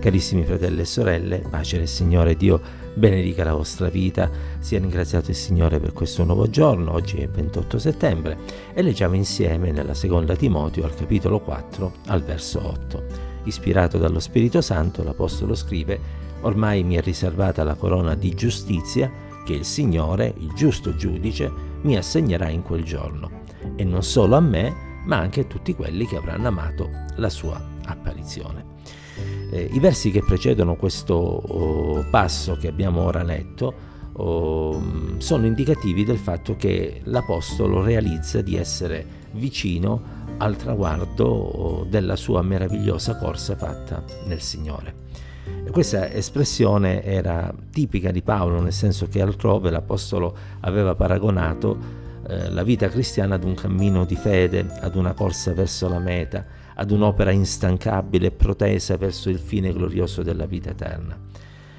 Carissimi fratelli e sorelle, pace del Signore Dio benedica la vostra vita, sia ringraziato il Signore per questo nuovo giorno, oggi è 28 settembre e leggiamo insieme nella seconda Timoteo al capitolo 4 al verso 8. Ispirato dallo Spirito Santo, l'Apostolo scrive, ormai mi è riservata la corona di giustizia che il Signore, il giusto giudice, mi assegnerà in quel giorno, e non solo a me, ma anche a tutti quelli che avranno amato la sua apparizione. Eh, I versi che precedono questo oh, passo che abbiamo ora letto oh, sono indicativi del fatto che l'Apostolo realizza di essere vicino al traguardo oh, della sua meravigliosa corsa fatta nel Signore. Questa espressione era tipica di Paolo, nel senso che altrove l'Apostolo aveva paragonato eh, la vita cristiana ad un cammino di fede, ad una corsa verso la meta, ad un'opera instancabile e protesa verso il fine glorioso della vita eterna.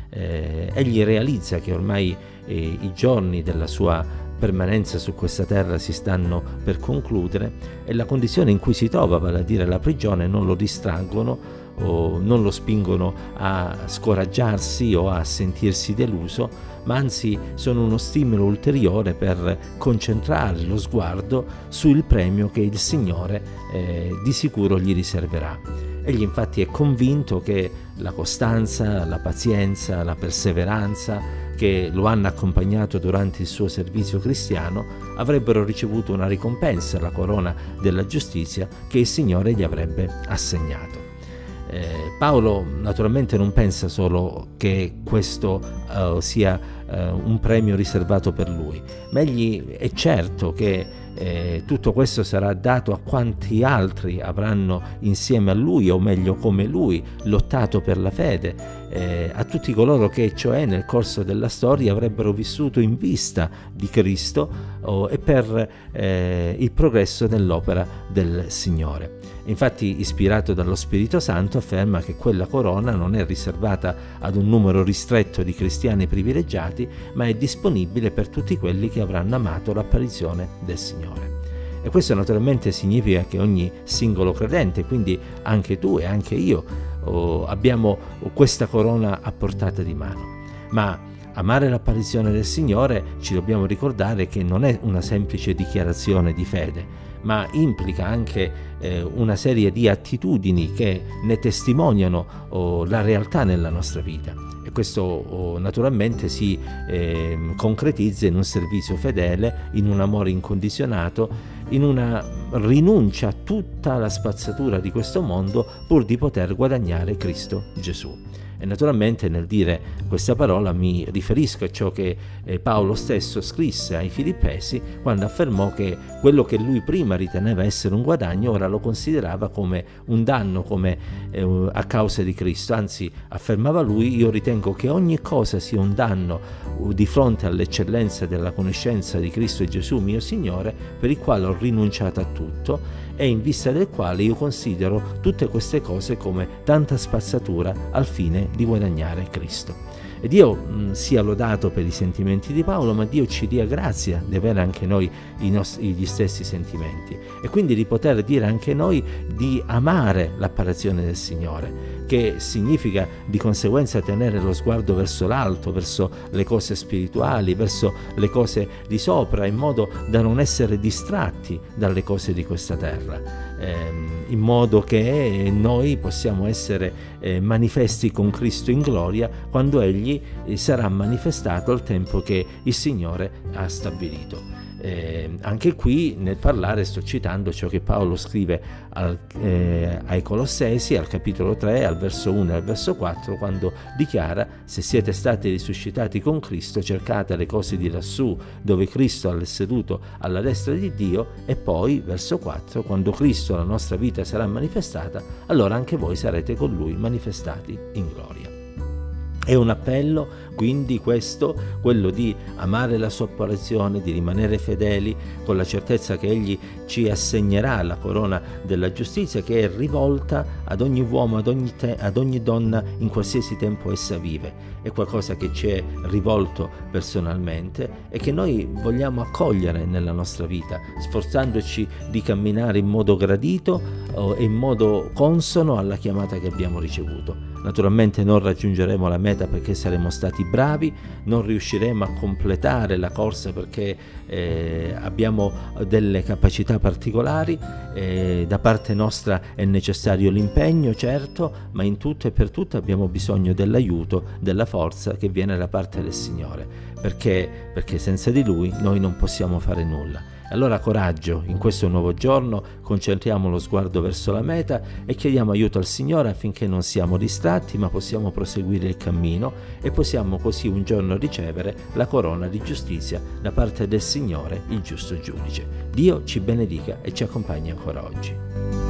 Eh, egli realizza che ormai eh, i giorni della sua permanenza su questa terra si stanno per concludere e la condizione in cui si trova, vale a dire la prigione, non lo distraggono o non lo spingono a scoraggiarsi o a sentirsi deluso, ma anzi sono uno stimolo ulteriore per concentrare lo sguardo sul premio che il Signore eh, di sicuro gli riserverà. Egli infatti è convinto che la costanza, la pazienza, la perseveranza che lo hanno accompagnato durante il suo servizio cristiano avrebbero ricevuto una ricompensa, la corona della giustizia che il Signore gli avrebbe assegnato. Eh, Paolo naturalmente non pensa solo che questo uh, sia uh, un premio riservato per lui, ma egli è certo che eh, tutto questo sarà dato a quanti altri avranno insieme a lui, o meglio come lui, lottato per la fede, eh, a tutti coloro che cioè nel corso della storia avrebbero vissuto in vista di Cristo oh, e per eh, il progresso dell'opera del Signore. Infatti, ispirato dallo Spirito Santo, afferma che quella corona non è riservata ad un numero ristretto di cristiani privilegiati, ma è disponibile per tutti quelli che avranno amato l'apparizione del Signore. E questo naturalmente significa che ogni singolo credente, quindi anche tu e anche io, oh, abbiamo questa corona a portata di mano. Ma amare l'apparizione del Signore ci dobbiamo ricordare che non è una semplice dichiarazione di fede, ma implica anche eh, una serie di attitudini che ne testimoniano oh, la realtà nella nostra vita. E questo oh, naturalmente si eh, concretizza in un servizio fedele, in un amore incondizionato, in una rinuncia a tutta la spazzatura di questo mondo pur di poter guadagnare Cristo Gesù. E naturalmente nel dire questa parola mi riferisco a ciò che eh, Paolo stesso scrisse ai Filippesi quando affermò che quello che lui prima riteneva essere un guadagno ora lo considerava come un danno come, eh, a causa di Cristo. Anzi, affermava lui, io ritengo che ogni cosa sia un danno di fronte all'eccellenza della conoscenza di Cristo e Gesù mio Signore, per il quale ho rinunciato a tutto e in vista del quale io considero tutte queste cose come tanta spazzatura al fine di guadagnare Cristo. E Dio mh, sia lodato per i sentimenti di Paolo, ma Dio ci dia grazia di avere anche noi nostri, gli stessi sentimenti. E quindi di poter dire anche noi di amare l'apparizione del Signore, che significa di conseguenza tenere lo sguardo verso l'alto, verso le cose spirituali, verso le cose di sopra, in modo da non essere distratti dalle cose di questa terra. Ehm, in modo che noi possiamo essere eh, manifesti con Cristo in gloria quando Egli eh, sarà manifestato al tempo che il Signore ha stabilito. Eh, anche qui nel parlare sto citando ciò che Paolo scrive al, eh, ai Colossesi al capitolo 3 al verso 1 e al verso 4 quando dichiara se siete stati risuscitati con Cristo cercate le cose di lassù dove Cristo è seduto alla destra di Dio e poi verso 4 quando Cristo la nostra vita sarà manifestata allora anche voi sarete con lui manifestati in gloria. È un appello quindi questo, quello di amare la sua apparizione, di rimanere fedeli con la certezza che Egli ci assegnerà la corona della giustizia che è rivolta ad ogni uomo, ad ogni, te, ad ogni donna in qualsiasi tempo essa vive. È qualcosa che ci è rivolto personalmente e che noi vogliamo accogliere nella nostra vita, sforzandoci di camminare in modo gradito e in modo consono alla chiamata che abbiamo ricevuto Naturalmente non raggiungeremo la meta perché saremo stati bravi, non riusciremo a completare la corsa perché eh, abbiamo delle capacità particolari, eh, da parte nostra è necessario l'impegno, certo, ma in tutto e per tutto abbiamo bisogno dell'aiuto, della forza che viene da parte del Signore, perché, perché senza di Lui noi non possiamo fare nulla. Allora coraggio, in questo nuovo giorno concentriamo lo sguardo verso la meta e chiediamo aiuto al Signore affinché non siamo distratti ma possiamo proseguire il cammino e possiamo così un giorno ricevere la corona di giustizia da parte del Signore, il giusto giudice. Dio ci benedica e ci accompagna ancora oggi.